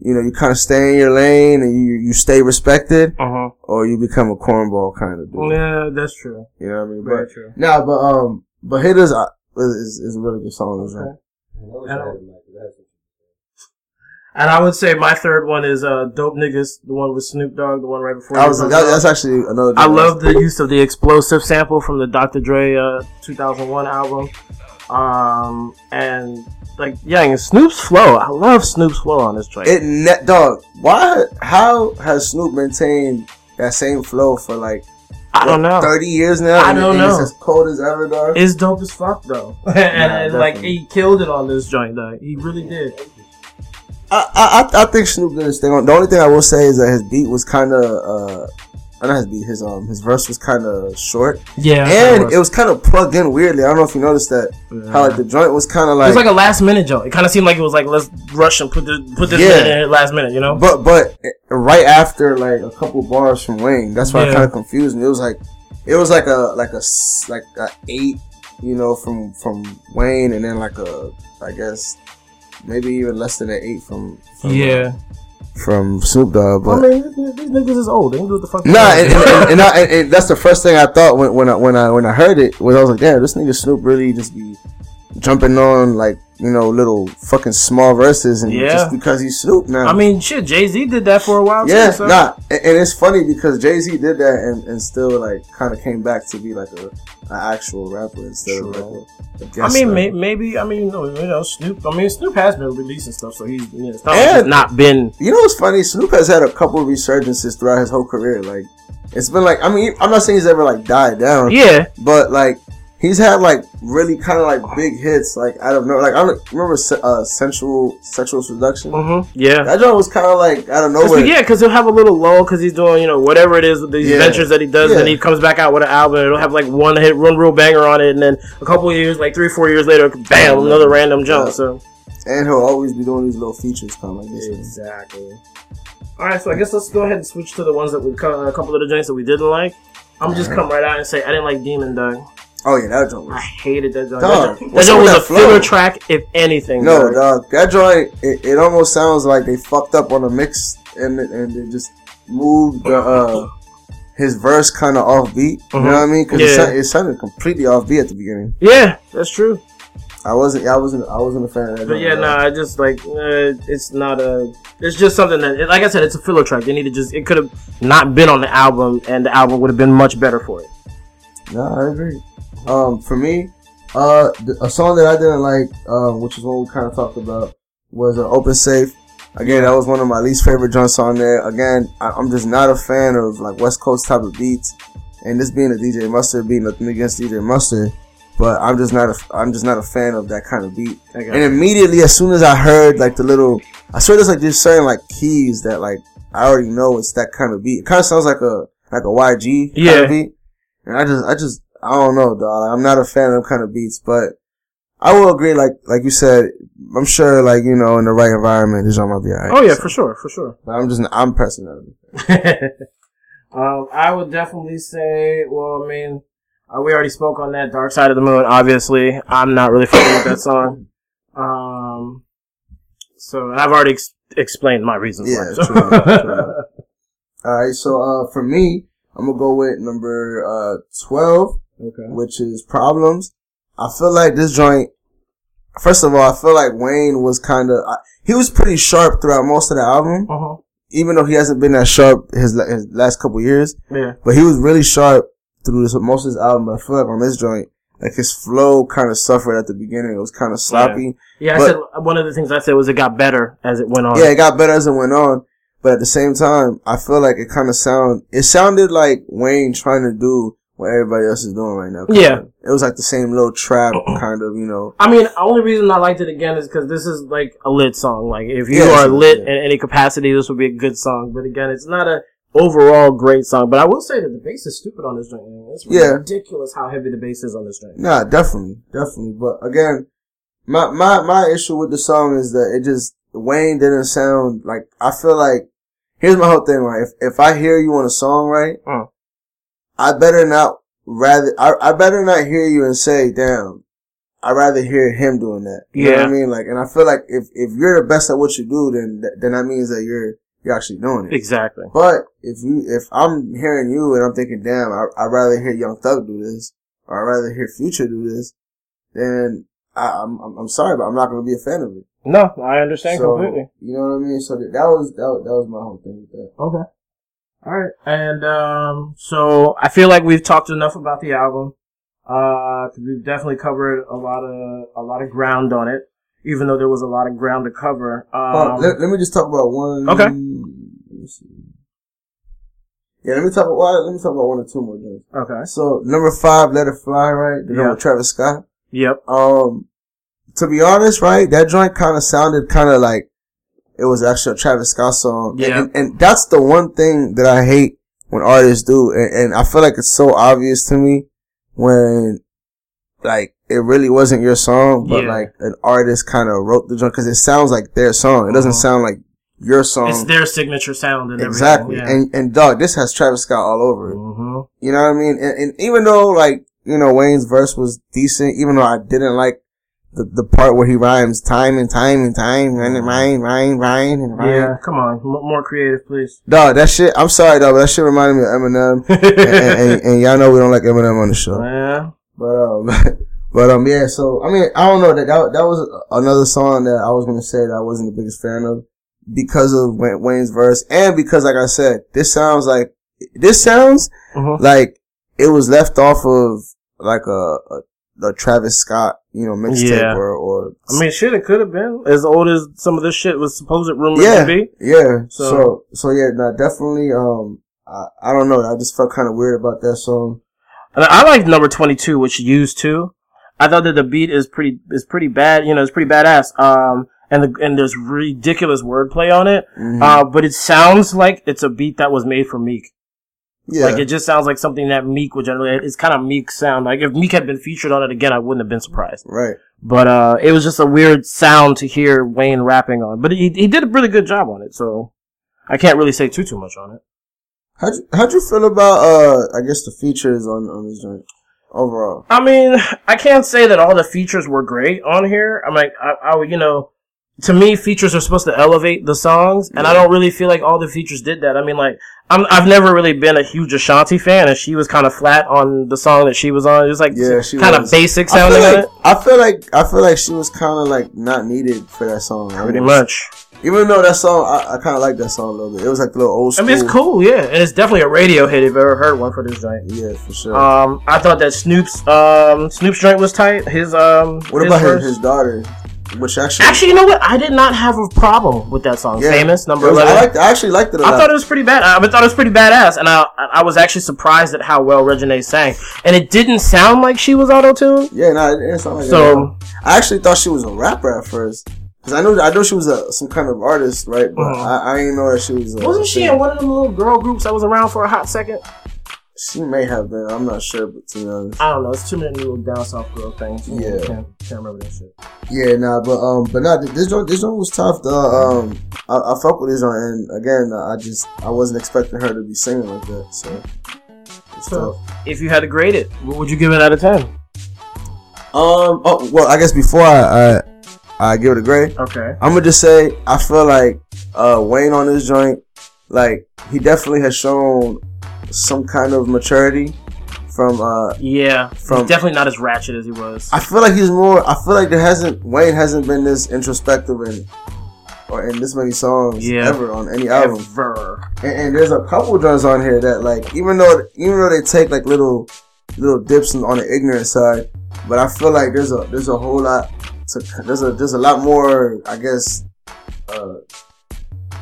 [SPEAKER 2] you know, you kind of stay in your lane and you, you stay respected
[SPEAKER 1] Uh huh.
[SPEAKER 2] or you become a cornball kind of dude.
[SPEAKER 1] Yeah, that's true.
[SPEAKER 2] You know what I mean?
[SPEAKER 1] Very
[SPEAKER 2] But,
[SPEAKER 1] true.
[SPEAKER 2] nah, but, um, but Hittas is, is a really good song. as well.
[SPEAKER 5] I wish
[SPEAKER 1] I
[SPEAKER 5] I
[SPEAKER 1] don't-
[SPEAKER 5] had a mic, 'cause that's-
[SPEAKER 1] And I would say my third one is uh, "Dope Niggas," the one with Snoop Dogg, the one right before.
[SPEAKER 2] I was,
[SPEAKER 1] on
[SPEAKER 2] that, that's actually another
[SPEAKER 1] I
[SPEAKER 2] joint.
[SPEAKER 1] love the use of the explosive sample from the Dr. Dre uh, 2001 album. Um, and like, yeah, and Snoop's flow. I love Snoop's flow on this track.
[SPEAKER 2] It net dog. Why? How has Snoop maintained that same flow for like
[SPEAKER 1] I don't know.
[SPEAKER 2] thirty years now?
[SPEAKER 1] I don't know.
[SPEAKER 2] It's as cold as ever, dog.
[SPEAKER 1] It's dope as fuck though, and, and like he killed it on this joint though. He really did.
[SPEAKER 2] I, I I- think Snoop did his thing. On the only thing I will say is that his beat was kind of uh, not his beat. His um his verse was kind of short,
[SPEAKER 1] Yeah,
[SPEAKER 2] and it was kind of plugged in weirdly. I don't know if you noticed that. How like the joint was kind of like
[SPEAKER 1] It
[SPEAKER 2] like,
[SPEAKER 1] was like a last minute joint. It kind of seemed like it was like let's rush and put this put this
[SPEAKER 2] Yeah.
[SPEAKER 1] in last minute, you know?
[SPEAKER 2] but but right after like a couple bars from Wayne, that's why it
[SPEAKER 1] Yeah.
[SPEAKER 2] kind of confused me. It was like it was like a like a like a eight, you know, from from Wayne, and then like a I guess maybe even less than an eight from, from
[SPEAKER 1] yeah.
[SPEAKER 2] From Snoop Dogg. But
[SPEAKER 1] I mean, these, niggas is old. They can do what the fuck.
[SPEAKER 2] Nah, and, and, and, I, and, that's the first thing I thought when when I when I when I heard it was I was like, damn, this nigga Snoop really just be jumping on like you know little fucking small verses and
[SPEAKER 1] Yeah.
[SPEAKER 2] just because he's Snoop now.
[SPEAKER 1] I mean, shit. Jay Z did that for a while.
[SPEAKER 2] yeah,
[SPEAKER 1] too, so.
[SPEAKER 2] nah, and, and it's funny because Jay Z did that and, and still like kind of came back to be like a an actual rapper instead of
[SPEAKER 1] True.
[SPEAKER 2] like
[SPEAKER 1] I
[SPEAKER 2] guest
[SPEAKER 1] mean,
[SPEAKER 2] rapper.
[SPEAKER 1] may, maybe. I mean, you know, you know, Snoop. I mean, Snoop has been releasing stuff, so he's. You know, not, like he's not been.
[SPEAKER 2] You know what's funny? Snoop has had a couple of resurgences throughout his whole career. Like it's been like I mean I'm not saying he's ever like died down.
[SPEAKER 1] Yeah,
[SPEAKER 2] But like he's had like really kind of like big hits, like I don't know, like I don't remember uh, sensual sexual seduction.
[SPEAKER 1] Mm-hmm. Yeah.
[SPEAKER 2] That joint was kind of like I don't know.
[SPEAKER 1] Cause, yeah, because he'll have a little lull because he's doing, you know, whatever it is with these
[SPEAKER 2] Yeah.
[SPEAKER 1] ventures that he does, and he comes back out with an album. and It'll have like one hit, one real banger on it, and then a couple of years, like three, four years later, bam, another random jump.
[SPEAKER 2] Yeah.
[SPEAKER 1] So
[SPEAKER 2] and he'll always be doing these little features, kind of like this. one.
[SPEAKER 1] exactly. All right, so I guess let's go ahead and switch to the ones that we co- a couple of the joints that we didn't like. I'm just come right out and say I didn't like Demon Dog.
[SPEAKER 2] Oh yeah, that joint
[SPEAKER 1] I
[SPEAKER 2] was.
[SPEAKER 1] hated that joint.
[SPEAKER 2] Dog,
[SPEAKER 1] that joint, that joint was a filler track, if anything.
[SPEAKER 2] No,
[SPEAKER 1] dog.
[SPEAKER 2] dog. That joint, it, it almost sounds like they fucked up on the mix and and they just moved the uh his verse kind of off beat. You know what I mean? Because it,
[SPEAKER 1] Mm-hmm. Yeah.
[SPEAKER 2] sound- it sounded completely off beat at the beginning.
[SPEAKER 1] Yeah, that's true.
[SPEAKER 2] I wasn't. I wasn't. I wasn't a fan of that.
[SPEAKER 1] But yeah, no,
[SPEAKER 2] all.
[SPEAKER 1] I just like uh, it's not a. It's just something that, like I said, it's a filler track. They need to just. It could have not been on the album, and the album would have been much better for it.
[SPEAKER 2] No, I agree. Um, for me, uh, a song that I didn't like, um, which is one we kind of talked about, was uh, "Open Safe." Again, that was one of my least favorite joints on there. Again, I, I'm just not a fan of like West Coast type of beats, and this being a DJ Mustard being nothing against DJ Mustard, but I'm just not a, I'm just not a fan of that kind of beat. And immediately, as soon as I heard like the little, I swear there's like there's certain like keys that like I already know it's that kind of beat. It kind of sounds like a like a YG kind
[SPEAKER 1] Yeah.
[SPEAKER 2] of beat, and I just I just I don't know, dog. I'm not a fan of them kind of beats, but I will agree. Like like you said, I'm sure like you know in the right environment, this genre might be alright.
[SPEAKER 1] Oh yeah,
[SPEAKER 2] So,
[SPEAKER 1] for sure, for sure.
[SPEAKER 2] but I'm just I'm pressing it.
[SPEAKER 1] um, I would definitely say. Well, I mean, uh, we already spoke on that Dark Side of the Moon. Obviously, I'm not really familiar with that song. Um, so I've already ex- explained my reasons.
[SPEAKER 2] Yeah,
[SPEAKER 1] why, so.
[SPEAKER 2] true true. All right, so uh, for me, I'm gonna go with number uh 12.
[SPEAKER 1] Okay.
[SPEAKER 2] which is problems. I feel like this joint. First of all, I feel like Wayne was kind of he was pretty sharp throughout most of the album,
[SPEAKER 1] Uh huh.
[SPEAKER 2] even though he hasn't been that sharp his, his last couple years.
[SPEAKER 1] Yeah.
[SPEAKER 2] But he was really sharp through this, most of his album. But I feel like on this joint, like his flow kind of suffered at the beginning. It was kind of sloppy.
[SPEAKER 1] Yeah, I
[SPEAKER 2] But-
[SPEAKER 1] said one of the things I said was it got better as it went on.
[SPEAKER 2] Yeah, it got better as it went on. But at the same time, I feel like it kind of sound, it sounded like Wayne trying to do what everybody else is doing right now. kinda.
[SPEAKER 1] Yeah.
[SPEAKER 2] It was like the same little trap kind of, you know.
[SPEAKER 1] I mean, the only reason I liked it again is because this is like a lit song. Like, if you
[SPEAKER 2] Yeah,
[SPEAKER 1] are lit
[SPEAKER 2] yeah.
[SPEAKER 1] in any capacity, this would be a good song. But again, it's not a overall great song. But I will say that the bass is stupid on this joint. man. It's
[SPEAKER 2] Yeah.
[SPEAKER 1] ridiculous how heavy the bass is on this joint.
[SPEAKER 2] Nah, definitely, definitely. But again, my my my issue with the song is that it just Wayne didn't sound like. I feel like here's my whole thing. Right, if if I hear you on a song, right,
[SPEAKER 1] Mm.
[SPEAKER 2] I better not rather. I I better not hear you and say, "Damn." I'd rather hear him doing that. You know what
[SPEAKER 1] Yeah.
[SPEAKER 2] I mean? Like, and I feel like if, if you're the best at what you do, then, th- then that means that you're, you're actually doing it.
[SPEAKER 1] Exactly.
[SPEAKER 2] But if you, if I'm hearing you and I'm thinking, damn, I, I'd rather hear Young Thug do this, or I'd rather hear Future do this, then I, I'm, I'm, I'm sorry, but I'm not going to be a fan of it.
[SPEAKER 1] No, I understand
[SPEAKER 2] So,
[SPEAKER 1] completely.
[SPEAKER 2] You know what I mean? So that, that was, that, was- that was my whole thing with that.
[SPEAKER 1] Okay. All right. And um, so I feel like we've talked enough about the album. Uh, we've definitely covered a lot of a lot of ground on it, even though there was a lot of ground to cover. Um,
[SPEAKER 2] let, let me just talk about one.
[SPEAKER 1] Okay.
[SPEAKER 2] Let me see. Yeah, let me talk about, well, let me talk about one or two more things.
[SPEAKER 1] okay.
[SPEAKER 2] So number five, Let It Fly, right? The
[SPEAKER 1] Yeah.
[SPEAKER 2] number Travis Scott.
[SPEAKER 1] Yep.
[SPEAKER 2] Um, to be honest, right, that joint kind of sounded kind of like it was actually a Travis Scott song.
[SPEAKER 1] Yeah.
[SPEAKER 2] And, and that's the one thing that I hate when artists do. And, and I feel like it's so obvious to me when, like, it really wasn't your song, but
[SPEAKER 1] Yeah.
[SPEAKER 2] like an artist kind of wrote the joint because it sounds like their song. It doesn't
[SPEAKER 1] Mhm.
[SPEAKER 2] sound like your song.
[SPEAKER 1] It's their signature sound and
[SPEAKER 2] exactly.
[SPEAKER 1] everything.
[SPEAKER 2] And, and dog, this has Travis Scott all over it.
[SPEAKER 1] hmm
[SPEAKER 2] You know what I mean? And, and even though like, you know, Wayne's verse was decent, even though I didn't like the, the part where he rhymes time and time and time and rhyme, rhyme, rhyme, and rhyme.
[SPEAKER 1] Yeah. Come on, M- more creative, please.
[SPEAKER 2] Dog, that shit, I'm sorry dog, but that shit reminded me of Eminem. and, and, and, and y'all know we don't like Eminem on the show.
[SPEAKER 1] yeah.
[SPEAKER 2] But, um, but, um, yeah, so, I mean, I don't know that, that, that was another song that I was gonna say that I wasn't the biggest fan of because of Wayne's verse and because, like I said, this sounds like, this sounds
[SPEAKER 1] Mhm.
[SPEAKER 2] like it was left off of like a, a, a Travis Scott, you know, mixtape
[SPEAKER 1] Yeah.
[SPEAKER 2] or, or,
[SPEAKER 1] I mean, shit, it could have been as old as some of this shit was supposed rumors
[SPEAKER 2] yeah,
[SPEAKER 1] to be.
[SPEAKER 2] yeah.
[SPEAKER 1] So-
[SPEAKER 2] So, so, yeah, no, definitely, um, I, I don't know. I just felt kind of weird about that song.
[SPEAKER 1] And I like number 22, which used to. I thought that the beat is pretty, is pretty bad, you know, it's pretty badass. Um, and the, and there's ridiculous wordplay on it.
[SPEAKER 2] Mhm.
[SPEAKER 1] Uh, but it sounds like it's a beat that was made for Meek.
[SPEAKER 2] Yeah.
[SPEAKER 1] Like it just sounds like something that Meek would generally, it's kind of Meek sound. Like if Meek had been featured on it again, I wouldn't have been surprised.
[SPEAKER 2] right.
[SPEAKER 1] But, uh, it was just a weird sound to hear Wayne rapping on. But he, he did a really good job on it, so I can't really say too, too much on it.
[SPEAKER 2] How'd you, how'd you feel about, uh, I guess the features on, on this joint overall?
[SPEAKER 1] I mean, I can't say that all the features were great on here. I'm like, I, I would, you know, to me, features are supposed to elevate the songs, and I don't really feel like all the features did that. I mean, like, I'm, I've never really been a huge Ashanti fan, and she was kind of flat on the song that she was on. It was like
[SPEAKER 2] Yeah,
[SPEAKER 1] kind of basic
[SPEAKER 2] I
[SPEAKER 1] sounding
[SPEAKER 2] feel, like,
[SPEAKER 1] it.
[SPEAKER 2] I feel like I feel like she was kind of like not needed for that song.
[SPEAKER 1] Pretty much.
[SPEAKER 2] Even though that song, I, I kind of like that song a little bit. It was like a little old school.
[SPEAKER 1] I mean, it's cool, yeah, and it's definitely a radio hit if you've ever heard one for this joint.
[SPEAKER 2] Yeah, for sure.
[SPEAKER 1] Um, I thought that Snoop's um Snoop's joint was tight. His um,
[SPEAKER 2] what
[SPEAKER 1] his
[SPEAKER 2] about
[SPEAKER 1] verse-
[SPEAKER 2] his, his daughter? Which actually,
[SPEAKER 1] Actually, you know what? I did not have a problem with that song.
[SPEAKER 2] yeah,
[SPEAKER 1] Famous number
[SPEAKER 2] was-
[SPEAKER 1] eleven.
[SPEAKER 2] I, liked, I actually liked it a
[SPEAKER 1] I
[SPEAKER 2] lot.
[SPEAKER 1] I thought it was pretty bad. I thought it was pretty badass, and I I was actually surprised at how well Regine sang. And it didn't sound like she was auto tuned.
[SPEAKER 2] yeah, no, it didn't sound like.
[SPEAKER 1] So
[SPEAKER 2] I actually thought she was a rapper at first. Cause I know I knew she was a some kind of artist, right? But
[SPEAKER 1] Mhm.
[SPEAKER 2] I, I didn't know that she was. A,
[SPEAKER 1] wasn't she in one of them little girl groups that was around for a hot second?
[SPEAKER 2] She may have been. I'm not sure, but to be honest,
[SPEAKER 1] I don't know. It's too many little down south girl things.
[SPEAKER 2] Yeah.
[SPEAKER 1] can't, can't remember that shit.
[SPEAKER 2] yeah, nah, but um, but nah, this joint this joint was tough. Though. Um, I, I fuck with this joint, and again, I just I wasn't expecting her to be singing like that. So it's
[SPEAKER 1] So,
[SPEAKER 2] tough.
[SPEAKER 1] if you had to grade it, what would you give it out of ten?
[SPEAKER 2] Um, oh well, I guess before I I, I give it a grade,
[SPEAKER 1] Okay.
[SPEAKER 2] I'm gonna just say I feel like uh Wayne on this joint, like he definitely has shown some kind of maturity from uh
[SPEAKER 1] Yeah,
[SPEAKER 2] From-
[SPEAKER 1] definitely not as ratchet as he was.
[SPEAKER 2] I feel like he's more I feel like there hasn't Wayne hasn't been this introspective and or in this many songs
[SPEAKER 1] Yeah.
[SPEAKER 2] ever on any album.
[SPEAKER 1] Ever.
[SPEAKER 2] And, and there's a couple joints on here that like even though even though they take like little little dips on the ignorant side, but I feel like there's a there's a whole lot to there's a there's a lot more I guess uh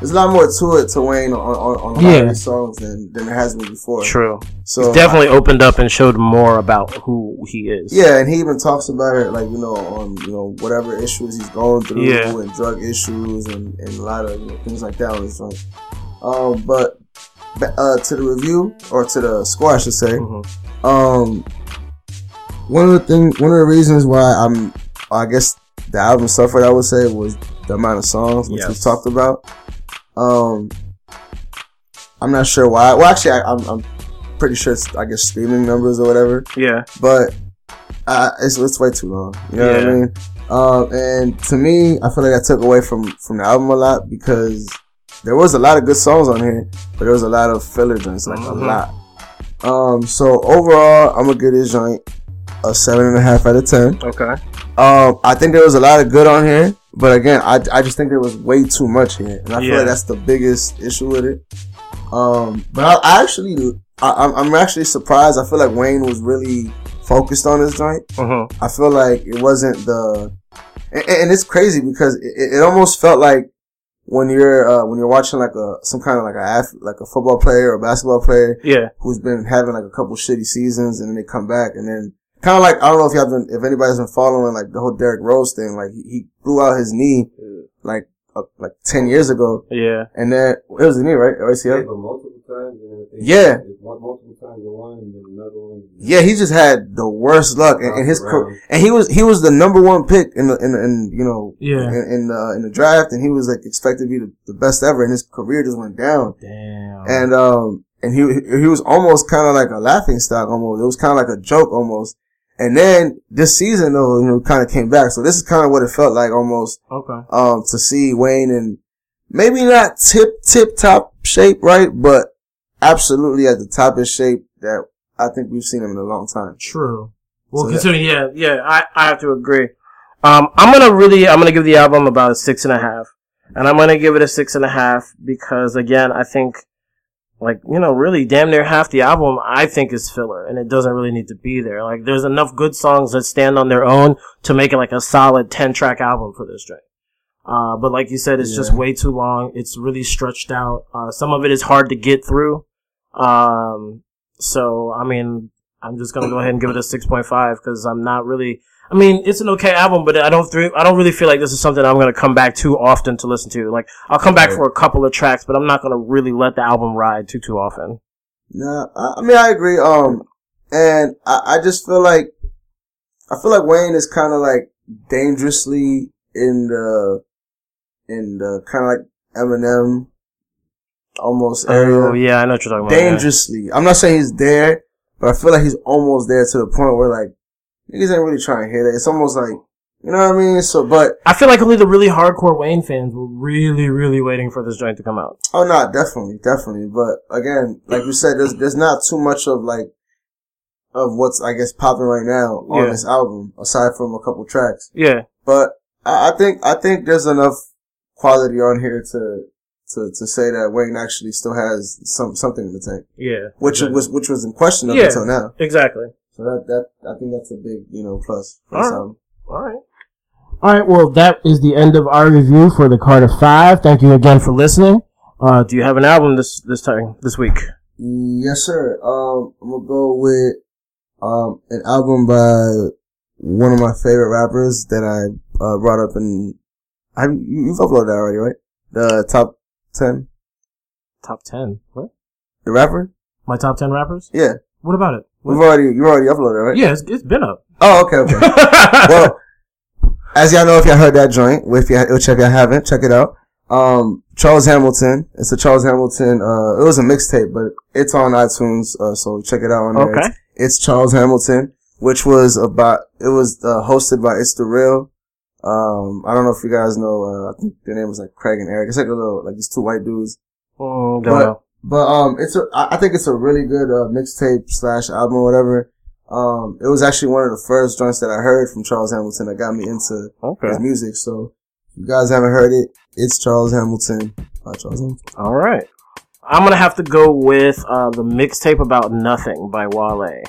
[SPEAKER 2] there's a lot more to it to Wayne on on, on a lot
[SPEAKER 1] Yeah.
[SPEAKER 2] of these songs than than there has been before.
[SPEAKER 1] True.
[SPEAKER 2] So
[SPEAKER 1] He's definitely opened up and showed more about who he is.
[SPEAKER 2] Yeah, and he even talks about it, like you know, on you know whatever issues he's going through,
[SPEAKER 1] Yeah.
[SPEAKER 2] and drug issues, and, and a lot of you know, things like that on his joint. Um, but uh, to the review or to the score, I should say.
[SPEAKER 1] Mhm.
[SPEAKER 2] Um, one of the thing, one of the reasons why I'm, I guess the album suffered, I would say, was the amount of songs which we talked about. Um, I'm not sure why. Well, actually, I, I'm, I'm pretty sure it's, I guess, streaming numbers or whatever
[SPEAKER 1] Yeah.
[SPEAKER 2] but uh, it's it's way too long. You know what I mean? Um, and to me, I feel like I took away from from the album a lot because there was a lot of good songs on here, but there was a lot of filler joints, like
[SPEAKER 1] Mhm.
[SPEAKER 2] a lot. Um, so overall, I'm gonna give this joint a seven and a half out of ten.
[SPEAKER 1] Okay.
[SPEAKER 2] Um, I think there was a lot of good on here, but again, I, I just think there was way too much here, and I feel like that's the biggest issue with it. Um, but I, I actually, I, I'm- I'm actually surprised. I feel like Wayne was really focused on this joint.
[SPEAKER 1] Mm-hmm.
[SPEAKER 2] I feel like it wasn't the, and, and it's crazy because it, it almost felt like when you're uh, when you're watching like a some kind of like a like a football player or basketball player
[SPEAKER 1] Yeah.
[SPEAKER 2] who's been having like a couple shitty seasons and then they come back and then kind of like I don't know if you have been if anybody's been following like the whole Derrick Rose thing like he, he blew out his knee like uh, like ten years ago
[SPEAKER 1] Yeah.
[SPEAKER 2] and then it was the knee right or
[SPEAKER 5] Yeah,
[SPEAKER 2] ACL
[SPEAKER 5] but multiple times.
[SPEAKER 2] Yeah.
[SPEAKER 5] Multiple times one, and then another one.
[SPEAKER 2] yeah he just had the worst luck and, and his career and he was he was the number one pick in the in, the- in you know
[SPEAKER 1] Yeah.
[SPEAKER 2] in in, uh, in the draft and he was like expected to be the, the best ever and his career just went down
[SPEAKER 1] Damn.
[SPEAKER 2] and um and he he was almost kind of like a laughing stock almost it was kind of like a joke almost and then this season though you know kind of came back so this is kind of what it felt like almost
[SPEAKER 1] okay.
[SPEAKER 2] um to see Wayne in maybe not tip tip top shape right but absolutely at the top of shape that I think we've seen him in a long time
[SPEAKER 1] True. Well,
[SPEAKER 2] So
[SPEAKER 1] considering, yeah, yeah, I, I have to agree. Um, I'm gonna really, I'm gonna give the album about a six and a half. And I'm gonna give it a six and a half because again, I think, like, you know, really damn near half the album I think is filler and it doesn't really need to be there. Like, there's enough good songs that stand on their own to make it like a solid 10 track album for this joint. Uh, but like you said, it's just way too long. It's really stretched out. Uh, some of it is hard to get through. Um, so, I mean, I'm just gonna go ahead and give it a six point five because I'm not really. I mean, it's an okay album, but I don't. Th- I don't really feel like this is something I'm gonna come back too often to listen to. Like, I'll come back
[SPEAKER 2] Right.
[SPEAKER 1] for a couple of tracks, but I'm not gonna really let the album ride too too often.
[SPEAKER 2] Nah, I, I mean I agree. Um, and I, I just feel like I feel like Wayne is kind of like dangerously in the in the kind of like Eminem almost area.
[SPEAKER 1] Oh yeah, I know what you're talking about. yeah.
[SPEAKER 2] dangerously. I'm not saying he's there, but I feel like he's almost there to the point where like niggas ain't really trying to hear that. It's almost like you know what I mean. So, but
[SPEAKER 1] I feel like only the really hardcore Wayne fans were really, really waiting for this joint to come out.
[SPEAKER 2] oh no, definitely, definitely. But again, like you said, there's there's not too much of like of what's I guess popping right now on
[SPEAKER 1] Yeah.
[SPEAKER 2] this album aside from a couple tracks.
[SPEAKER 1] Yeah,
[SPEAKER 2] But I, I think I think there's enough quality on here to. To, to say that Wayne actually still has some something in the tank,
[SPEAKER 1] yeah.
[SPEAKER 2] which
[SPEAKER 1] Okay.
[SPEAKER 2] was which was in question up
[SPEAKER 1] Yeah.
[SPEAKER 2] until now.
[SPEAKER 1] exactly.
[SPEAKER 2] So that that I think that's a big you know plus. for
[SPEAKER 1] All
[SPEAKER 2] this
[SPEAKER 1] right. All right.
[SPEAKER 4] All right, well, that is the end of our review for the Carter Five. Thank you again for listening.
[SPEAKER 1] Uh, do you have an album this this time this week?
[SPEAKER 2] Yes, sir. Um, I'm gonna go with um an album by one of my favorite rappers that I uh, brought up in. I Have you, you've uploaded that already, right? The top ten,
[SPEAKER 1] Top ten. What?
[SPEAKER 2] the rapper.
[SPEAKER 1] My top ten rappers?
[SPEAKER 2] Yeah,
[SPEAKER 1] What about it?
[SPEAKER 2] We've already you already uploaded, right?
[SPEAKER 1] Yeah, it's, it's been up.
[SPEAKER 2] Oh, okay, okay. well, as y'all know, if y'all heard that joint, if y'all, which if y'all haven't, check it out. Um, Charles Hamilton. It's a Charles Hamilton. Uh, it was a mixtape, but it's on iTunes. Uh, so check it out on there.
[SPEAKER 1] Okay.
[SPEAKER 2] It's, it's Charles Hamilton, which was about. It was uh, hosted by It's the Real. Um, I don't know if you guys know. Uh, I think their name was like Craig and Eric. It's like a little like these two white dudes.
[SPEAKER 1] Mm, don't
[SPEAKER 2] But-
[SPEAKER 1] know.
[SPEAKER 2] But um, it's a. I think it's a really good uh, mixtape slash album or whatever. Um, it was actually one of the first joints that I heard from Charles Hamilton that got me into
[SPEAKER 1] Okay.
[SPEAKER 2] his music. So, if you guys haven't heard it, it's Charles Hamilton by Charles Hamilton.
[SPEAKER 1] All right. I'm gonna have to go with uh, the mixtape about nothing by Wale.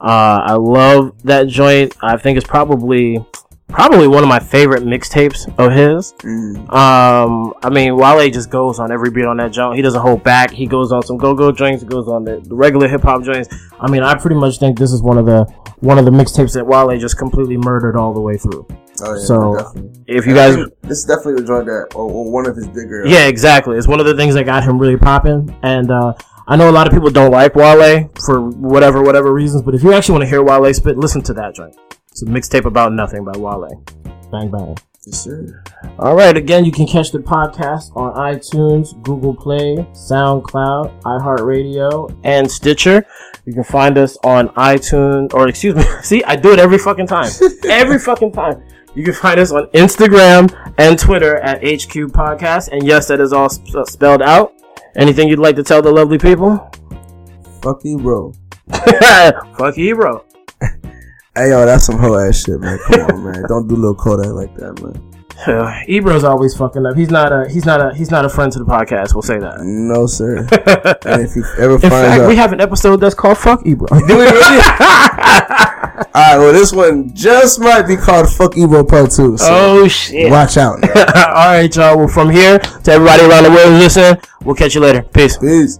[SPEAKER 1] Uh, I love that joint. I think it's probably probably one of my favorite mixtapes of his.
[SPEAKER 2] Mm.
[SPEAKER 1] Um, I mean, Wale just goes on every beat on that joint. He doesn't hold back. He goes on some go-go joints. He goes on the, the regular hip hop joints.
[SPEAKER 4] I mean, I pretty much think this is one of the one of the mixtapes that Wale just completely murdered all the way through.
[SPEAKER 2] Oh yeah,
[SPEAKER 4] So,
[SPEAKER 2] definitely.
[SPEAKER 1] If you guys,
[SPEAKER 2] this is definitely the joint that, or, or one of his bigger.
[SPEAKER 1] yeah, exactly. It's one of the things that got him really popping. And uh, I know a lot of people don't like Wale for whatever whatever reasons, but if you actually want to hear Wale spit, listen to that joint. It's a mixtape about nothing by Wale.
[SPEAKER 4] Bang bang.
[SPEAKER 2] Yes, sir.
[SPEAKER 1] All right, again, you
[SPEAKER 4] can catch the podcast on iTunes, Google Play, SoundCloud, iHeartRadio.
[SPEAKER 1] and Stitcher. You can find us on iTunes, or excuse me, see, I do it every fucking time. every fucking time. You can find us on Instagram and Twitter at HQ Podcast. And yes, that is all sp- uh, spelled out. Anything you'd like to tell the lovely people?
[SPEAKER 2] Fuck you, bro.
[SPEAKER 1] Fuck you, bro.
[SPEAKER 2] Hey yo, that's some hoe ass shit, man. Come on, man. Don't do little Kodak like that, man.
[SPEAKER 1] Uh, Ebro's always fucking up. He's not a he's not a he's not a friend to the podcast. We'll say that.
[SPEAKER 2] No, sir. and if you ever
[SPEAKER 1] In
[SPEAKER 2] find
[SPEAKER 1] fact,
[SPEAKER 2] out,
[SPEAKER 1] we have an episode that's called "Fuck Ebro."
[SPEAKER 2] do we really? Alright, well, this one just might be called Fuck Ebro" Part 2. So
[SPEAKER 1] oh shit!
[SPEAKER 2] watch out.
[SPEAKER 1] All right, y'all. Well, from here to everybody around the world listening, we'll catch you later. Peace.
[SPEAKER 2] Peace.